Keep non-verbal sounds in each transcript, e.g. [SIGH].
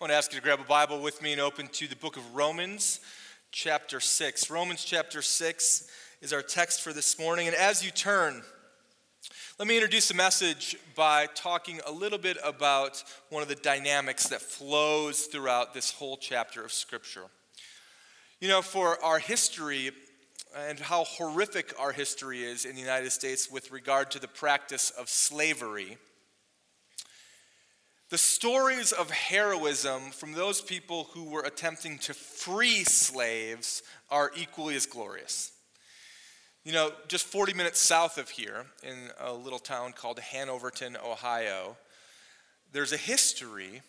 I want to ask you to grab a Bible with me and open to the book of Romans, chapter 6. Romans, chapter 6 is our text for this morning. And as you turn, let me introduce the message by talking a little bit about one of the dynamics that flows throughout this whole chapter of Scripture. You know, for our history and how horrific our history is in the United States with regard to the practice of slavery the stories of heroism from those people who were attempting to free slaves are equally as glorious. You know, just 40 minutes south of here, in a little town called Hanoverton, Ohio, there's a history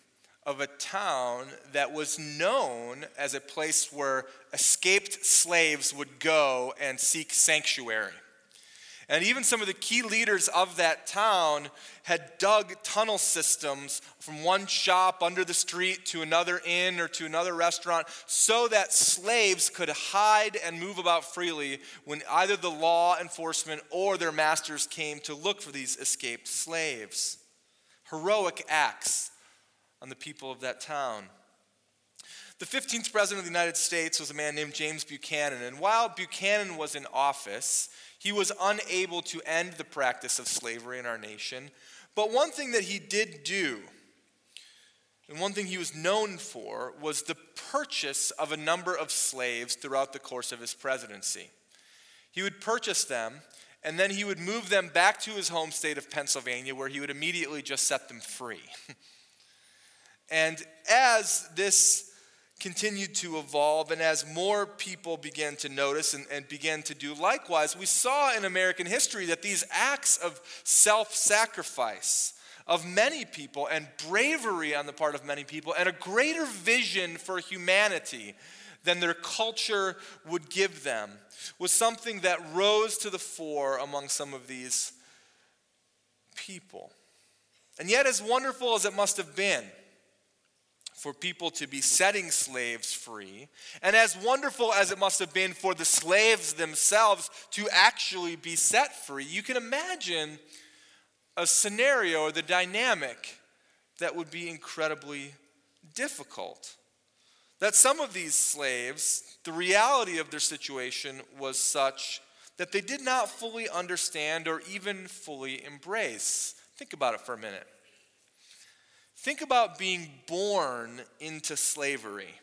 of a town that was known as a place where escaped slaves would go and seek sanctuary. And even some of the key leaders of that town had dug tunnel systems from one shop under the street to another inn or to another restaurant so that slaves could hide and move about freely when either the law enforcement or their masters came to look for these escaped slaves. Heroic acts on the people of that town. The 15th president of the United States was a man named James Buchanan. And while Buchanan was in office, he was unable to end the practice of slavery in our nation. But one thing that he did do, and one thing he was known for, was the purchase of a number of slaves throughout the course of his presidency. He would purchase them, and then he would move them back to his home state of Pennsylvania, where he would immediately just set them free. [LAUGHS] and as this continued to evolve, and as more people began to notice and, and began to do likewise, we saw in American history that these acts of self sacrifice of many people and bravery on the part of many people and a greater vision for humanity than their culture would give them was something that rose to the fore among some of these people. And yet, as wonderful as it must have been, for people to be setting slaves free, and as wonderful as it must have been for the slaves themselves to actually be set free, you can imagine a scenario or the dynamic that would be incredibly difficult. That some of these slaves, the reality of their situation was such that they did not fully understand or even fully embrace. Think about it for a minute. Think about being born into slavery,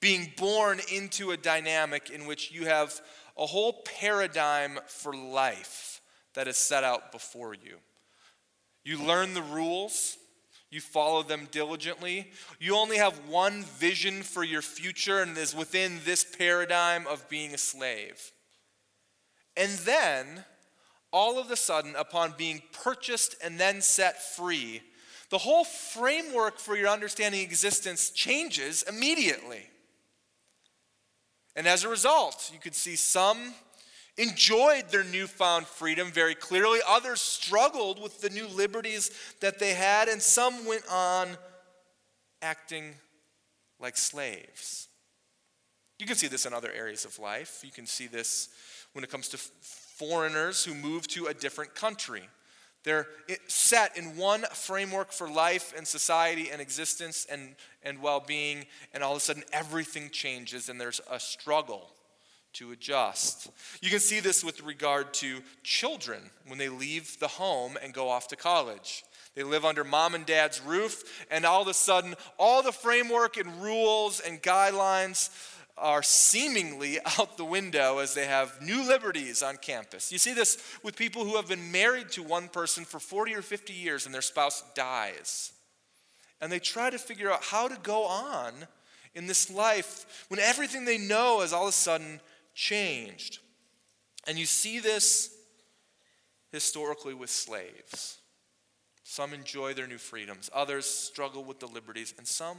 being born into a dynamic in which you have a whole paradigm for life that is set out before you. You learn the rules, you follow them diligently. You only have one vision for your future, and it is within this paradigm of being a slave. And then, all of a sudden, upon being purchased and then set free, the whole framework for your understanding existence changes immediately. And as a result, you could see some enjoyed their newfound freedom very clearly, others struggled with the new liberties that they had, and some went on acting like slaves. You can see this in other areas of life. You can see this when it comes to foreigners who move to a different country. They're set in one framework for life and society and existence and, and well being, and all of a sudden everything changes and there's a struggle to adjust. You can see this with regard to children when they leave the home and go off to college. They live under mom and dad's roof, and all of a sudden, all the framework and rules and guidelines are seemingly [LAUGHS] out the window as they have new liberties on campus. You see this with people who have been married to one person for 40 or 50 years and their spouse dies. And they try to figure out how to go on in this life when everything they know has all of a sudden changed. And you see this historically with slaves. Some enjoy their new freedoms, others struggle with the liberties, and some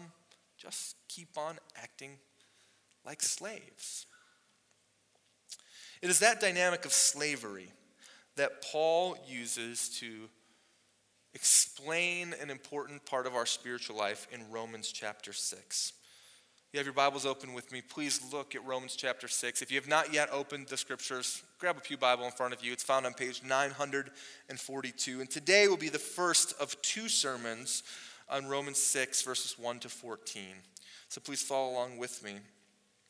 just keep on acting like slaves. It is that dynamic of slavery that Paul uses to explain an important part of our spiritual life in Romans chapter 6. You have your Bibles open with me. Please look at Romans chapter 6. If you have not yet opened the scriptures, grab a Pew Bible in front of you. It's found on page 942. And today will be the first of two sermons on Romans 6, verses 1 to 14. So please follow along with me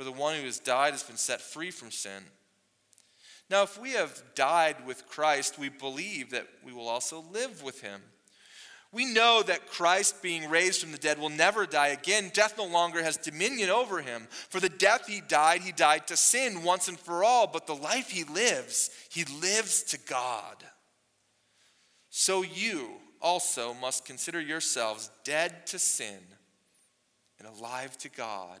For the one who has died has been set free from sin. Now, if we have died with Christ, we believe that we will also live with him. We know that Christ, being raised from the dead, will never die again. Death no longer has dominion over him. For the death he died, he died to sin once and for all. But the life he lives, he lives to God. So you also must consider yourselves dead to sin and alive to God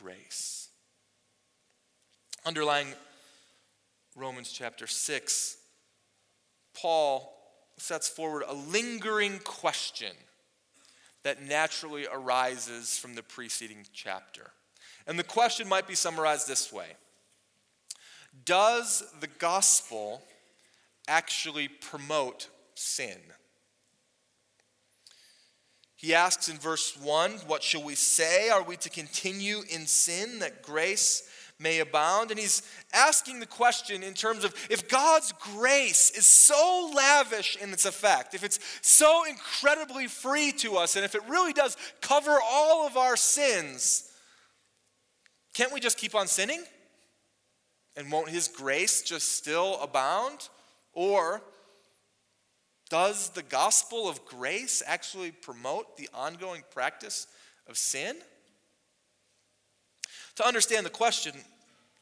grace. Underlying Romans chapter 6, Paul sets forward a lingering question that naturally arises from the preceding chapter. And the question might be summarized this way Does the gospel actually promote sin? He asks in verse 1 What shall we say? Are we to continue in sin that grace may abound. And he's asking the question in terms of if God's grace is so lavish in its effect, if it's so incredibly free to us, and if it really does cover all of our sins, can't we just keep on sinning? And won't his grace just still abound? Or does the gospel of grace actually promote the ongoing practice of sin? To understand the question,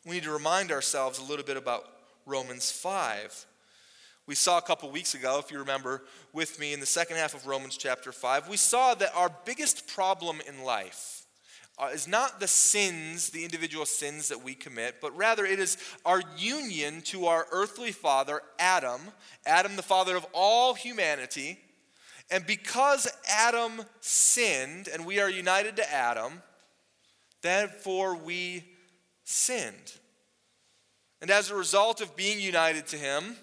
we need to remind ourselves a little bit about Romans 5. We saw a couple weeks ago, if you remember with me, in the second half of Romans chapter 5, we saw that our biggest problem in life Uh, is not the sins, the individual sins that we commit, but rather it is our union to our earthly father, Adam, Adam, the father of all humanity. And because Adam sinned and we are united to Adam, therefore we sinned. And as a result of being united to him,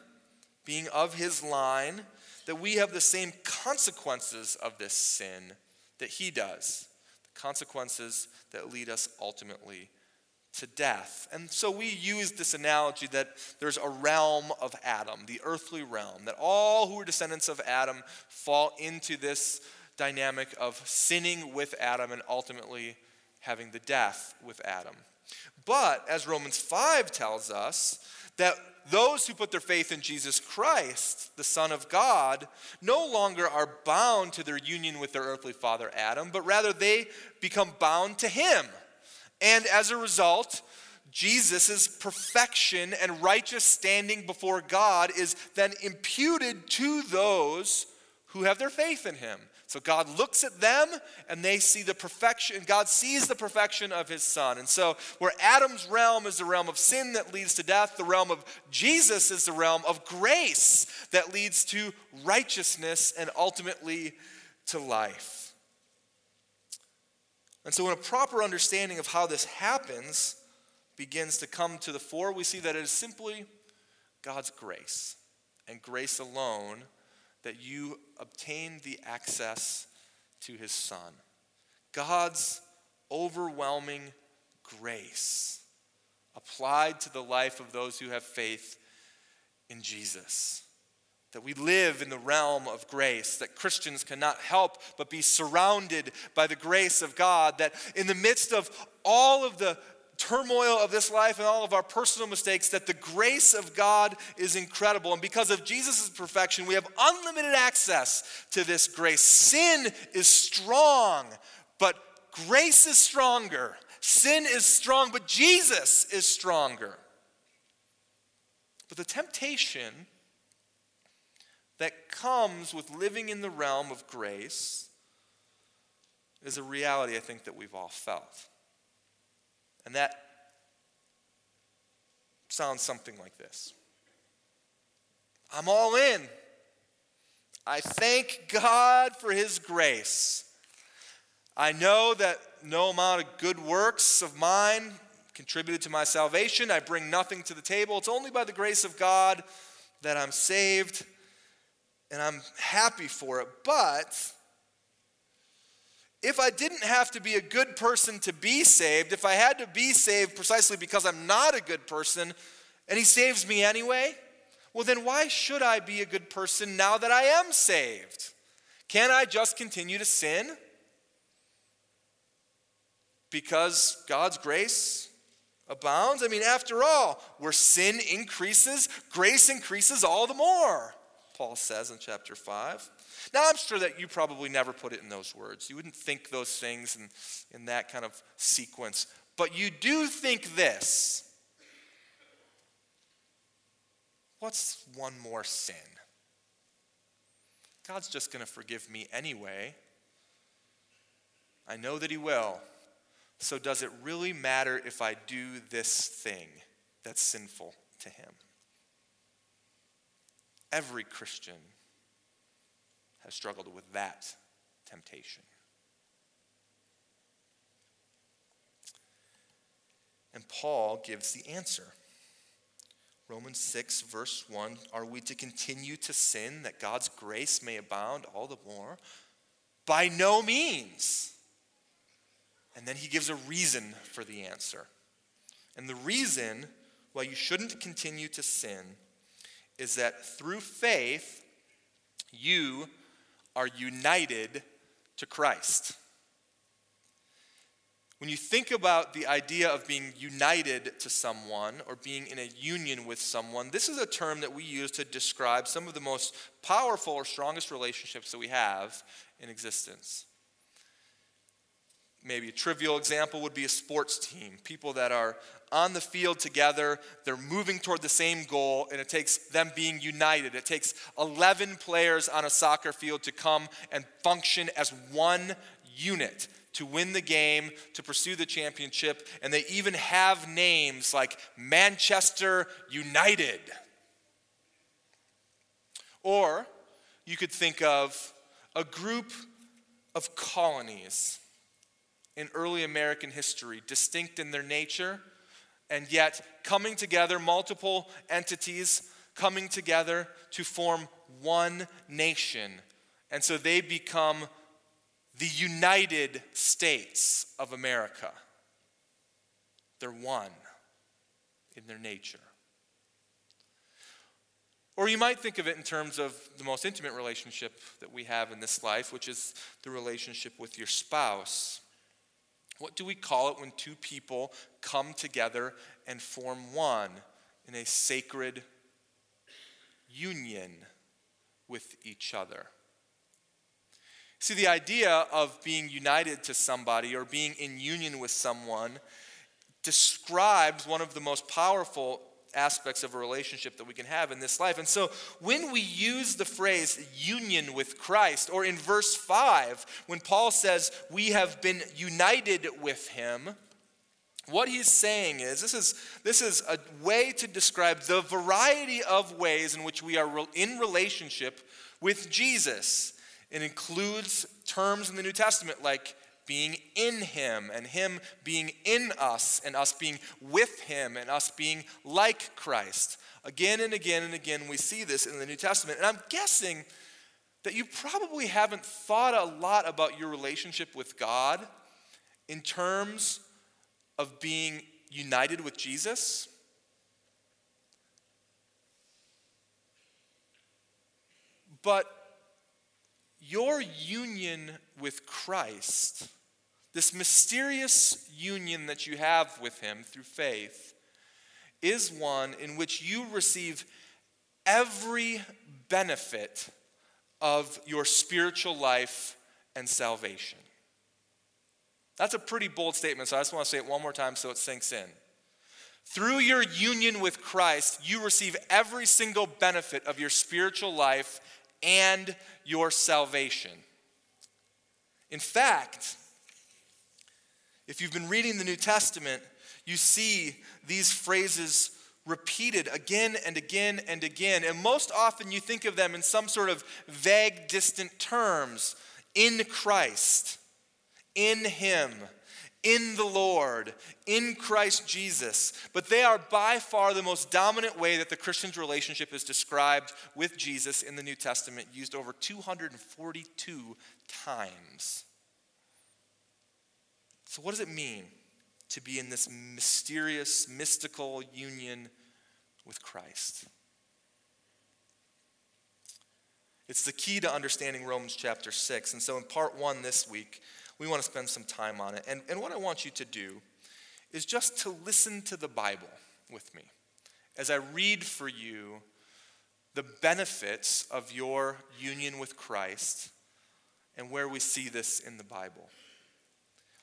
being of his line, that we have the same consequences of this sin that he does. Consequences that lead us ultimately to death. And so we use this analogy that there's a realm of Adam, the earthly realm, that all who are descendants of Adam fall into this dynamic of sinning with Adam and ultimately having the death with Adam. But as Romans 5 tells us, that those who put their faith in Jesus Christ, the Son of God, no longer are bound to their union with their earthly father Adam, but rather they become bound to him. And as a result, Jesus' perfection and righteous standing before God is then imputed to those who have their faith in him. So God looks at them and they see the perfection, God sees the perfection of his son. And so, where Adam's realm is the realm of sin that leads to death, the realm of Jesus is the realm of grace that leads to righteousness and ultimately to life. And so, when a proper understanding of how this happens begins to come to the fore, we see that it is simply God's grace and grace alone that you obtain the access to his son. God's overwhelming grace applied to the life of those who have faith in Jesus. That we live in the realm of grace, that Christians cannot help but be surrounded by the grace of God, that in the midst of all of the turmoil of this life and all of our personal mistakes, that the grace of God is incredible. And because of Jesus' perfection, we have unlimited access to this grace. Sin is strong, but grace is stronger. Sin is strong, but Jesus is stronger. But the temptation that comes with living in the realm of grace is a reality I think that we've all felt. And that sounds something like this I'm all in. I thank God for His grace. I know that no amount of good works of mine contributed to my salvation. I bring nothing to the table. It's only by the grace of God that I'm saved, and I'm happy for it. But if I didn't have to be a good person to be saved, if I had to be saved precisely because I'm not a good person, and He saves me anyway, well, then why should I be a good person now that I am saved? Can I just continue to sin? Because God's grace abounds? I mean, after all, where sin increases, grace increases all the more, Paul says in chapter 5. Now, I'm sure that you probably never put it in those words. You wouldn't think those things in, in that kind of sequence. But you do think this what's one more sin? God's just going to forgive me anyway. I know that He will. So, does it really matter if I do this thing that's sinful to Him? Every Christian has struggled with that temptation. And Paul gives the answer. Romans 6, verse 1 Are we to continue to sin that God's grace may abound all the more? By no means. And then he gives a reason for the answer. And the reason why you shouldn't continue to sin is that through faith, you are united to Christ. When you think about the idea of being united to someone or being in a union with someone, this is a term that we use to describe some of the most powerful or strongest relationships that we have in existence. Maybe a trivial example would be a sports team. People that are on the field together, they're moving toward the same goal, and it takes them being united. It takes 11 players on a soccer field to come and function as one unit to win the game, to pursue the championship, and they even have names like Manchester United. Or you could think of a group of colonies in early American history, distinct in their nature, and yet coming together, multiple entities coming together to form one nation. And so they become the United States of America. They're one in their nature. Or you might think of it in terms of the most intimate relationship that we have in this life, which is the relationship with your spouse. What do we call it when two people come together and form one in a sacred union with each other? See, the idea of being united to somebody or being in union with someone describes one of the most powerful aspects of a relationship that we can have in this life. And so when we use the phrase union with Christ, or in verse 5, when Paul says we have been united with him, what he's saying is this is this is a way to describe the variety of ways in which we are in relationship with Jesus. It includes terms in the New Testament like being in him and him being in us and us being with him and us being like Christ. Again and again and again, we see this in the New Testament. And I'm guessing that you probably haven't thought a lot about your relationship with God in terms of being united with Jesus? But your union with Christ, this mysterious union that you have with Him through faith, is one in which you receive every benefit of your spiritual life and salvation. That's a pretty bold statement, so I just want to say it one more time so it sinks in. Through your union with Christ, you receive every single benefit of your spiritual life and your salvation. In fact, if you've been reading the New Testament, you see these phrases repeated again and again and again. And most often you think of them in some sort of vague, distant terms in Christ, in Him, in the Lord, in Christ Jesus. But they are by far the most dominant way that the Christian's relationship is described with Jesus in the New Testament, used over 242 times. So, what does it mean to be in this mysterious, mystical union with Christ. It's the key to understanding Romans chapter 6. And so, in part one this week, we want to spend some time on it. And, and what I want you to do is just to listen to the Bible with me as I read for you the benefits of your union with Christ and where we see this in the Bible.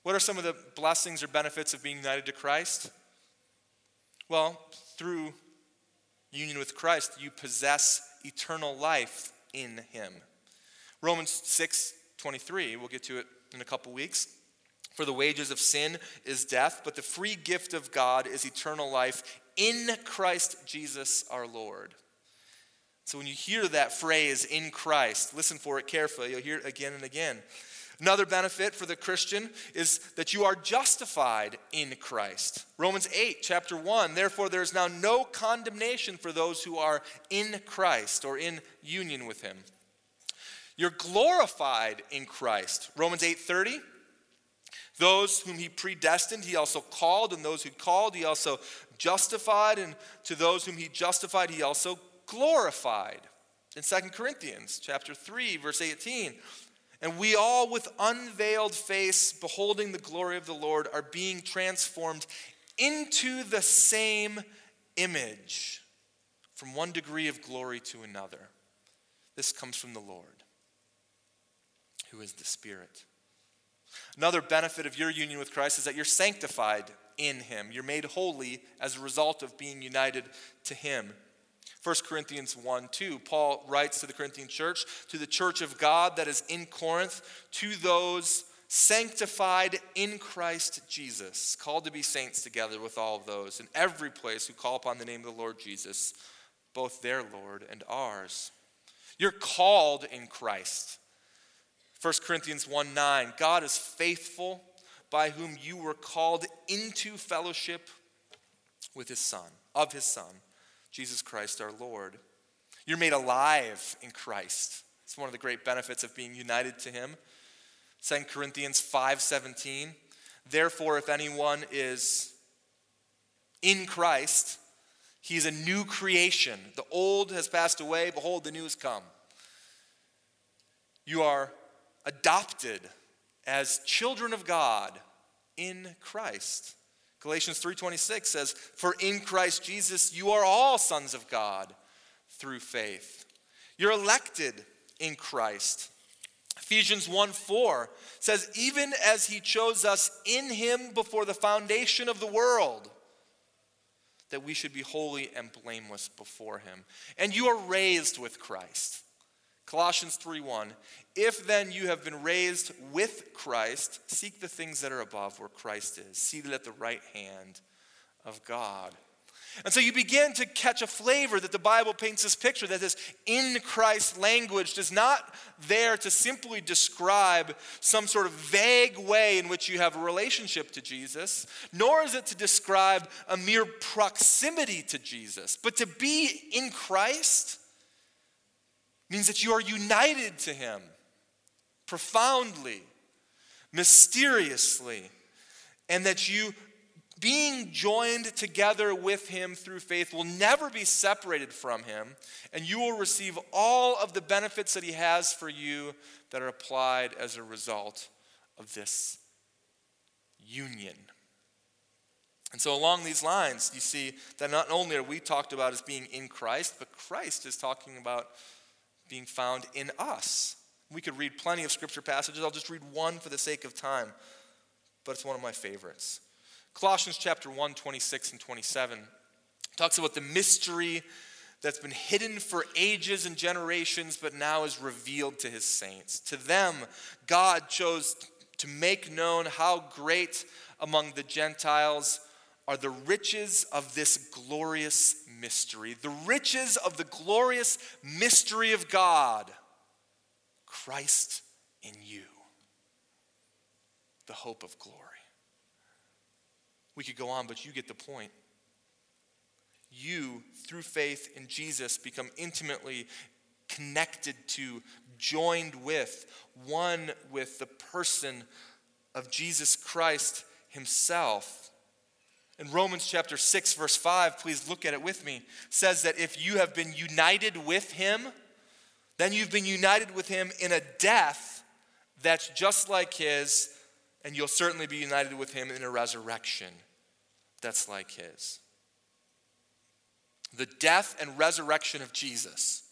What are some of the blessings or benefits of being united to Christ? Well, through union with Christ, you possess eternal life in him. Romans 6 23, we'll get to it in a couple weeks. For the wages of sin is death, but the free gift of God is eternal life in Christ Jesus our Lord. So when you hear that phrase, in Christ, listen for it carefully. You'll hear it again and again. Another benefit for the Christian is that you are justified in Christ. Romans 8, chapter 1. Therefore, there is now no condemnation for those who are in Christ or in union with him. You're glorified in Christ. Romans 8 30. Those whom he predestined, he also called, and those who called, he also justified, and to those whom he justified, he also glorified. In 2 Corinthians chapter 3, verse 18. And we all, with unveiled face, beholding the glory of the Lord, are being transformed into the same image from one degree of glory to another. This comes from the Lord, who is the Spirit. Another benefit of your union with Christ is that you're sanctified in Him. You're made holy as a result of being united to Him. 1 Corinthians 1 2, Paul writes to the Corinthian church, to the church of God that is in Corinth, to those sanctified in Christ Jesus, called to be saints together with all of those in every place who call upon the name of the Lord Jesus, both their Lord and ours. You're called in Christ. 1 Corinthians 1 9, God is faithful by whom you were called into fellowship with his Son, of his Son Jesus Christ our Lord. You're made alive in Christ. It's one of the great benefits of being united to him. 2 Corinthians 5:17. Therefore if anyone is in Christ, he's a new creation. The old has passed away, behold the new has come. You are adopted as children of God in Christ. Galatians 3:26 says, "For in Christ Jesus you are all sons of God through faith." You're elected in Christ. Ephesians 1 4 says, Even as he chose us in him before the foundation of the world, that we should be holy and blameless before him. And you are raised with Christ. Colossians 3:1 If then you have been raised with Christ, seek the things that are above where Christ is, seated at the right hand of God. And so you begin to catch a flavor that the Bible paints this picture that this in Christ language is not there to simply describe some sort of vague way in which you have a relationship to Jesus, nor is it to describe a mere proximity to Jesus, but to be in Christ means that you are united to Him profoundly, mysteriously, and that you being joined together with him through faith will never be separated from him, and you will receive all of the benefits that he has for you that are applied as a result of this union. And so, along these lines, you see that not only are we talked about as being in Christ, but Christ is talking about being found in us. We could read plenty of scripture passages. I'll just read one for the sake of time, but it's one of my favorites. Colossians chapter 1, 26 and 27 talks about the mystery that's been hidden for ages and generations, but now is revealed to his saints. To them, God chose to make known how great among the Gentiles are the riches of this glorious mystery, the riches of the glorious mystery of God, Christ in you, the hope of glory. We could go on, but you get the point. You, through faith in Jesus, become intimately connected to, joined with, one with the person of Jesus Christ Himself. In Romans chapter 6, verse 5, please look at it with me, says that if you have been united with Him, then you've been united with Him in a death that's just like His, and you'll certainly be united with Him in a resurrection that's like His. The death and resurrection of Jesus,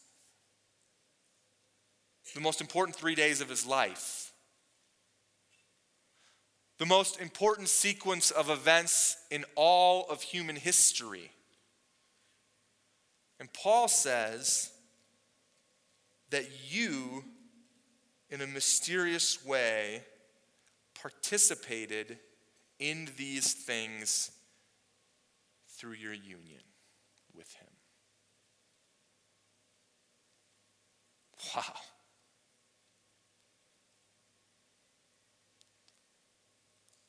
the most important three days of his life, the most important sequence of events in all of human history. And Paul says that you, in a mysterious way, participated in these things through your union with him. Wow.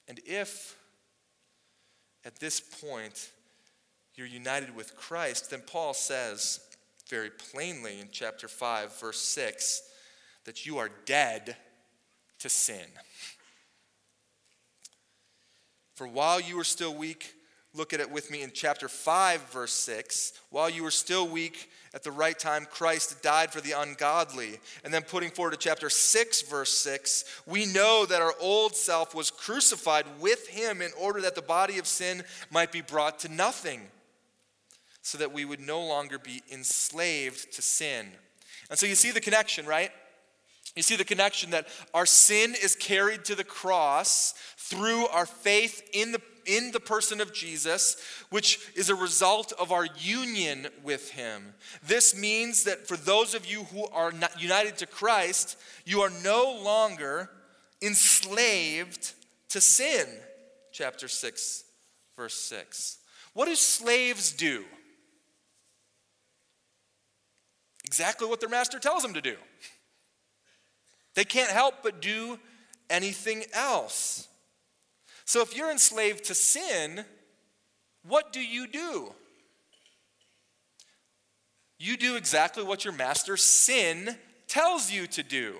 And if at this point you're united with Christ, then Paul says very plainly in chapter 5, verse 6, that you are dead to sin. For while you were still weak, look at it with me in chapter 5, verse 6. While you were still weak, at the right time, Christ died for the ungodly. And then putting forward to chapter 6, verse 6, we know that our old self was crucified with him in order that the body of sin might be brought to nothing, so that we would no longer be enslaved to sin. And so you see the connection, right? You see the connection that our sin is carried to the cross through our faith in the in the person of Jesus, which is a result of our union with him. This means that for those of you who are united to Christ, you are no longer enslaved to sin. Chapter 6, verse 6. What do slaves do? Exactly what their master tells them to do. They can't help but do anything else. So if you're enslaved to sin, what do you do? You do exactly what your master sin tells you to do.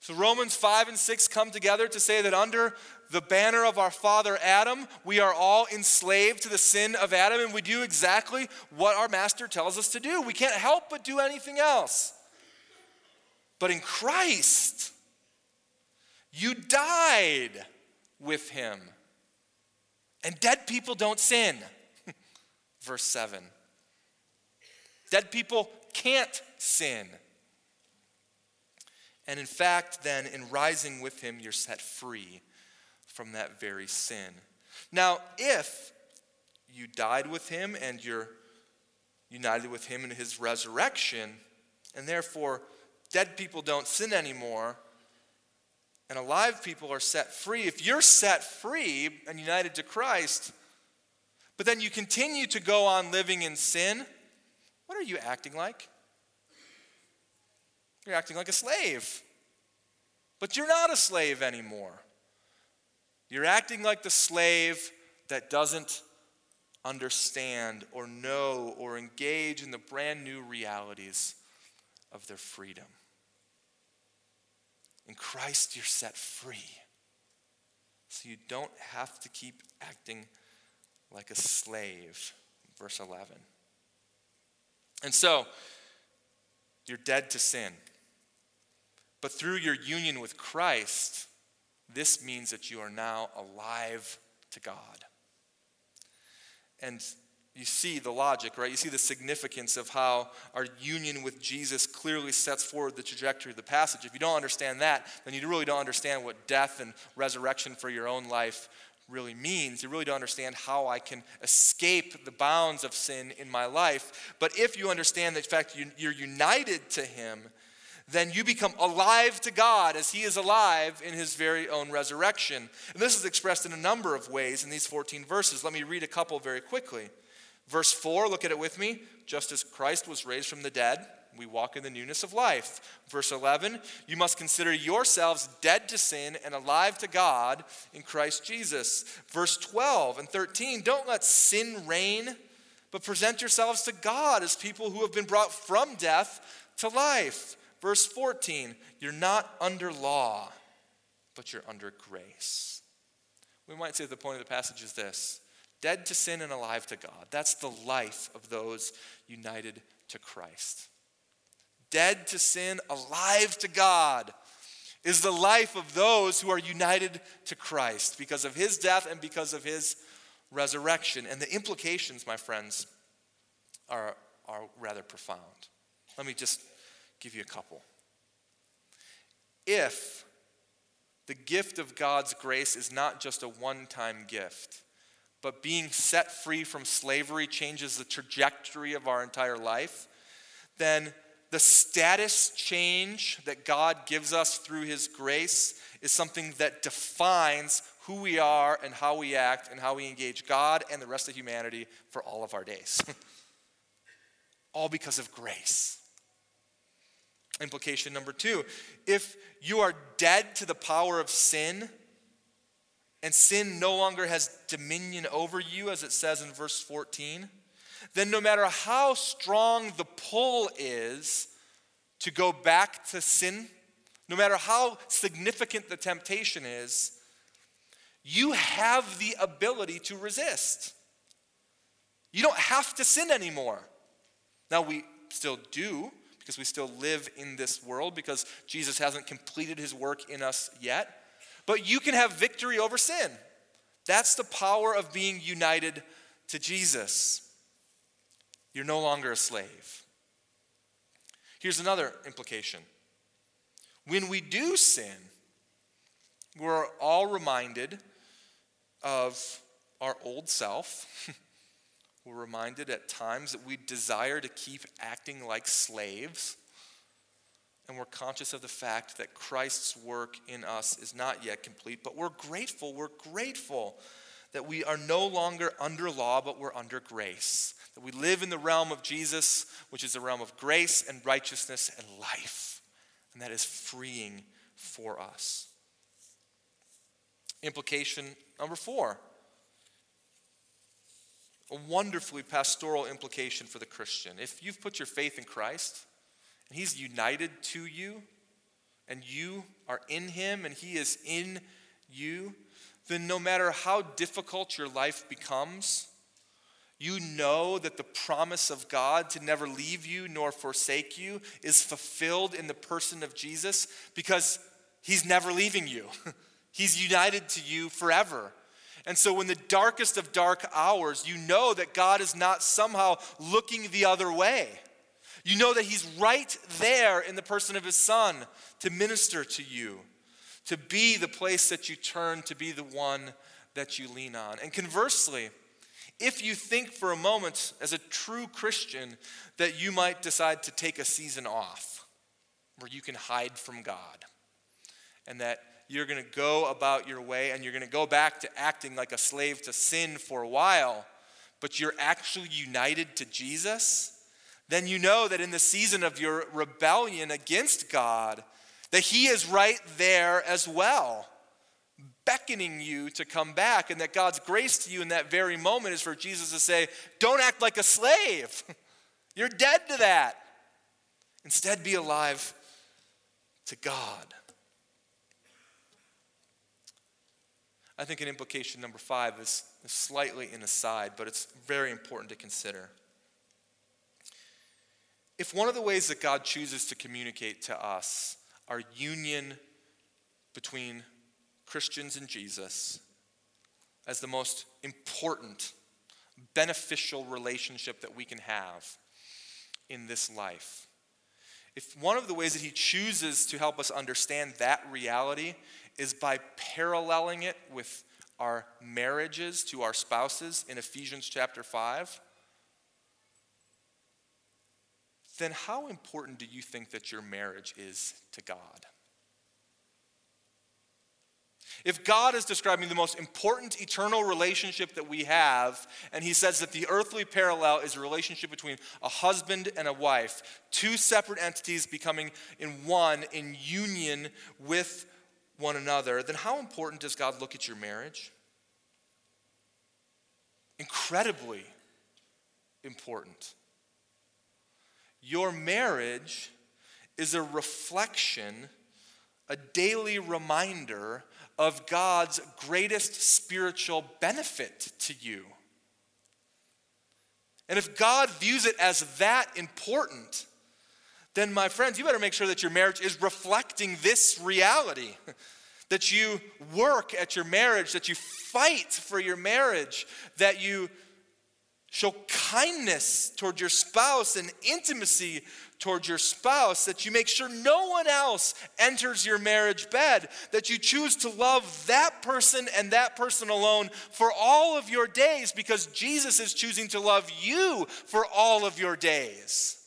So Romans 5 and 6 come together to say that under the banner of our father Adam, we are all enslaved to the sin of Adam, and we do exactly what our master tells us to do. We can't help but do anything else. But in Christ, you died with him. And dead people don't sin. [LAUGHS] Verse 7. Dead people can't sin. And in fact, then, in rising with him, you're set free from that very sin. Now, if you died with him and you're united with him in his resurrection, and therefore dead people don't sin anymore, and alive people are set free. If you're set free and united to Christ, but then you continue to go on living in sin, what are you acting like? You're acting like a slave. But you're not a slave anymore. You're acting like the slave that doesn't understand or know or engage in the brand new realities of their freedom. In Christ, you're set free. so you don't have to keep acting like a slave. Verse 11. And so, you're dead to sin. But through your union with Christ, this means that you are now alive to God. And you see the logic, right? You see the significance of how our union with Jesus clearly sets forward the trajectory of the passage. If you don't understand that, then you really don't understand what death and resurrection for your own life really means. You really don't understand how I can escape the bounds of sin in my life. But if you understand in fact, you're united to Him, then you become alive to God as He is alive in His very own resurrection. And this is expressed in a number of ways in these 14 verses. Let me read a couple very quickly. Verse 4, look at it with me. Just as Christ was raised from the dead, we walk in the newness of life. Verse 11, you must consider yourselves dead to sin and alive to God in Christ Jesus. Verse 12 and 13, don't let sin reign, but present yourselves to God as people who have been brought from death to life. Verse 14, you're not under law, but you're under grace. We might say the point of the passage is this dead to sin and alive to God. That's the life of those united to Christ. Dead to sin, alive to God is the life of those who are united to Christ because of his death and because of his resurrection. And the implications, my friends, are, are rather profound. Let me just give you a couple. If the gift of God's grace is not just a one time gift, but being set free from slavery changes the trajectory of our entire life, then the status change that God gives us through His grace is something that defines who we are and how we act and how we engage God and the rest of humanity for all of our days. [LAUGHS] all because of grace. Implication number two if you are dead to the power of sin, and sin no longer has dominion over you, as it says in verse 14, then no matter how strong the pull is to go back to sin, no matter how significant the temptation is, you have the ability to resist. You don't have to sin anymore. Now, we still do because we still live in this world because Jesus hasn't completed his work in us yet. But you can have victory over sin. That's the power of being united to Jesus. You're no longer a slave. Here's another implication when we do sin, we're all reminded of our old self. [LAUGHS] we're reminded at times that we desire to keep acting like slaves and we're conscious of the fact that Christ's work in us is not yet complete, but we're grateful. We're grateful that we are no longer under law, but we're under grace. That we live in the realm of Jesus, which is the realm of grace and righteousness and life. And that is freeing for us. Implication number four a wonderfully pastoral implication for the Christian. If you've put your faith in Christ, and He's united to you, and you are in Him, and He is in you, then no matter how difficult your life becomes, you know that the promise of God to never leave you nor forsake you is fulfilled in the person of Jesus because He's never leaving you. [LAUGHS] He's united to you forever. And so, in the darkest of dark hours, you know that God is not somehow looking the other way. You know that He's right there in the person of His Son to minister to you, to be the place that you turn, to be the one that you lean on. And conversely, if you think for a moment as a true Christian that you might decide to take a season off where you can hide from God and that you're going to go about your way and you're going to go back to acting like a slave to sin for a while, but you're actually united to Jesus, then you know that in the season of your rebellion against God, that He is right there as well, beckoning you to come back, and that God's grace to you in that very moment is for Jesus to say, Don't act like a slave. [LAUGHS] You're dead to that. Instead, be alive to God. I think an implication number five is slightly an aside, but it's very important to consider. If one of the ways that God chooses to communicate to us our union between Christians and Jesus as the most important, beneficial relationship that we can have in this life, if one of the ways that he chooses to help us understand that reality is by paralleling it with our marriages to our spouses in Ephesians chapter 5, then how important do you think that your marriage is to God? If God is describing the most important eternal relationship that we have, and he says that the earthly parallel is a relationship between a husband and a wife, two separate entities becoming in one, in union with one another, then how important does God look at your marriage? Incredibly important. Your marriage is a reflection, a daily reminder of God's greatest spiritual benefit to you. And if God views it as that important, then, my friends, you better make sure that your marriage is reflecting this reality. [LAUGHS] that you work at your marriage, that you fight for your marriage, that you show kindness toward your spouse and intimacy toward your spouse, that you make sure no one else enters your marriage bed, that you choose to love that person and that person alone for all of your days because Jesus is choosing to love you for all of your days.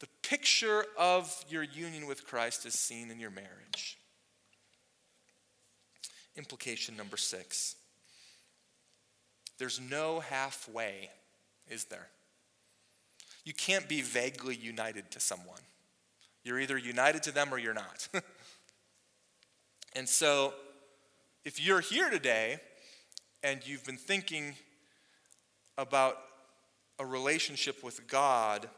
The picture of your union with Christ is seen in your marriage. Implication number six there's no halfway, is there? You can't be vaguely united to someone. You're either united to them or you're not. [LAUGHS] and so, if you're here today and you've been thinking about a relationship with God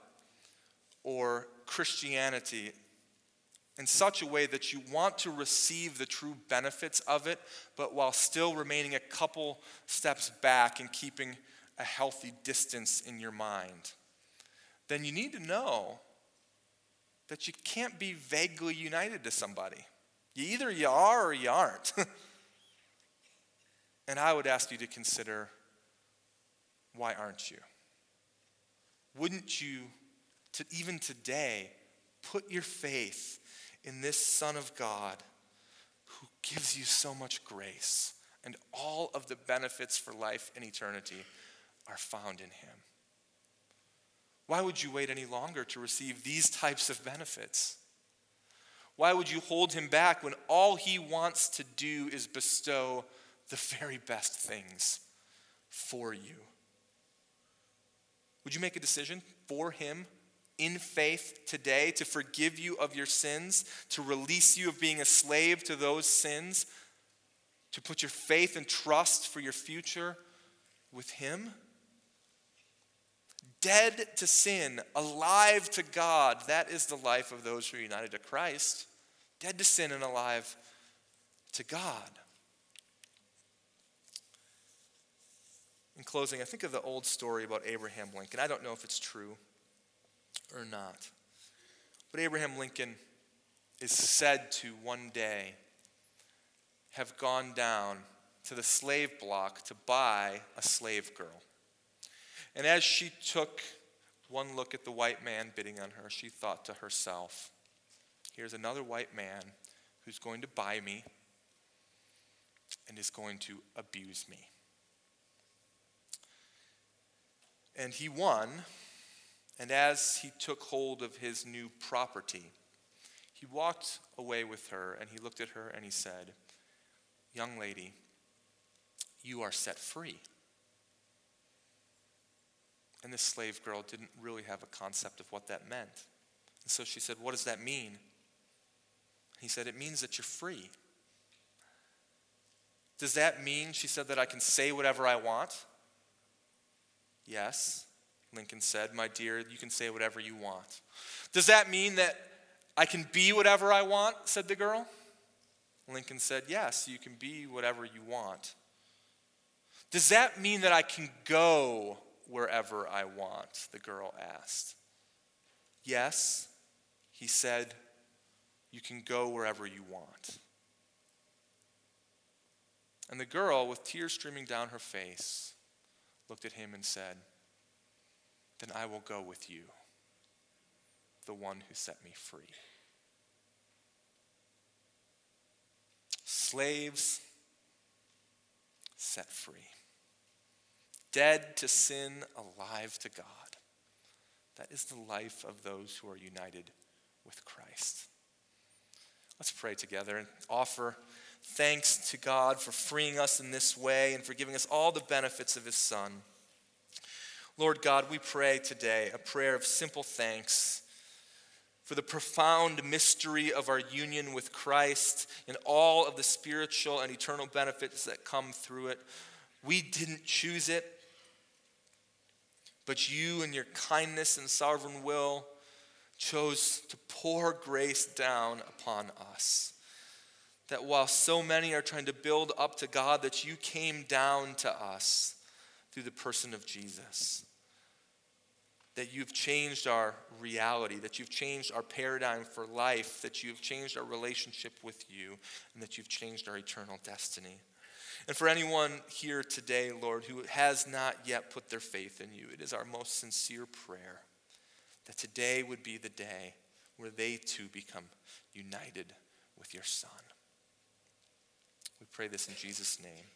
or Christianity in such a way that you want to receive the true benefits of it, but while still remaining a couple steps back and keeping a healthy distance in your mind then you need to know that you can't be vaguely united to somebody. You either you are or you aren't. [LAUGHS] and I would ask you to consider why aren't you? Wouldn't you, to, even today, put your faith in this Son of God who gives you so much grace and all of the benefits for life and eternity are found in Him? Why would you wait any longer to receive these types of benefits? Why would you hold him back when all he wants to do is bestow the very best things for you? Would you make a decision for him in faith today to forgive you of your sins, to release you of being a slave to those sins, to put your faith and trust for your future with him? dead to sin, alive to God. That is the life of those who are united to Christ. Dead to sin and alive to God. In closing, I think of the old story about Abraham Lincoln. I don't know if it's true or not. But Abraham Lincoln is said to one day have gone down to the slave block to buy a slave girl. And as she took one look at the white man bidding on her, she thought to herself, here's another white man who's going to buy me and is going to abuse me. And he won, and as he took hold of his new property, he walked away with her and he looked at her and he said, Young lady, you are set free. And this slave girl didn't really have a concept of what that meant. And so she said, What does that mean? He said, It means that you're free. Does that mean, she said, that I can say whatever I want? Yes, Lincoln said, My dear, you can say whatever you want. Does that mean that I can be whatever I want? said the girl. Lincoln said, Yes, you can be whatever you want. Does that mean that I can go wherever I want? The girl asked. Yes, he said, You can go wherever you want. And the girl, with tears streaming down her face, looked at him and said, Then I will go with you, the one who set me free. Slaves set free. Dead to sin, alive to God. That is the life of those who are united with Christ. Let's pray together and offer thanks to God for freeing us in this way and for giving us all the benefits of His Son. Lord God, we pray today a prayer of simple thanks for the profound mystery of our union with Christ and all of the spiritual and eternal benefits that come through it. We didn't choose it, but you, in your kindness and sovereign will, chose to pour grace down upon us. That while so many are trying to build up to God, that you came down to us through the person of Jesus. That you've changed our reality, that you've changed our paradigm for life, that you've changed our relationship with you, and that you've changed our eternal destiny. And for anyone here today, Lord, who has not yet put their faith in you, it is our most sincere prayer that today would be the day where they too become united with your Son. We pray this in Jesus' name.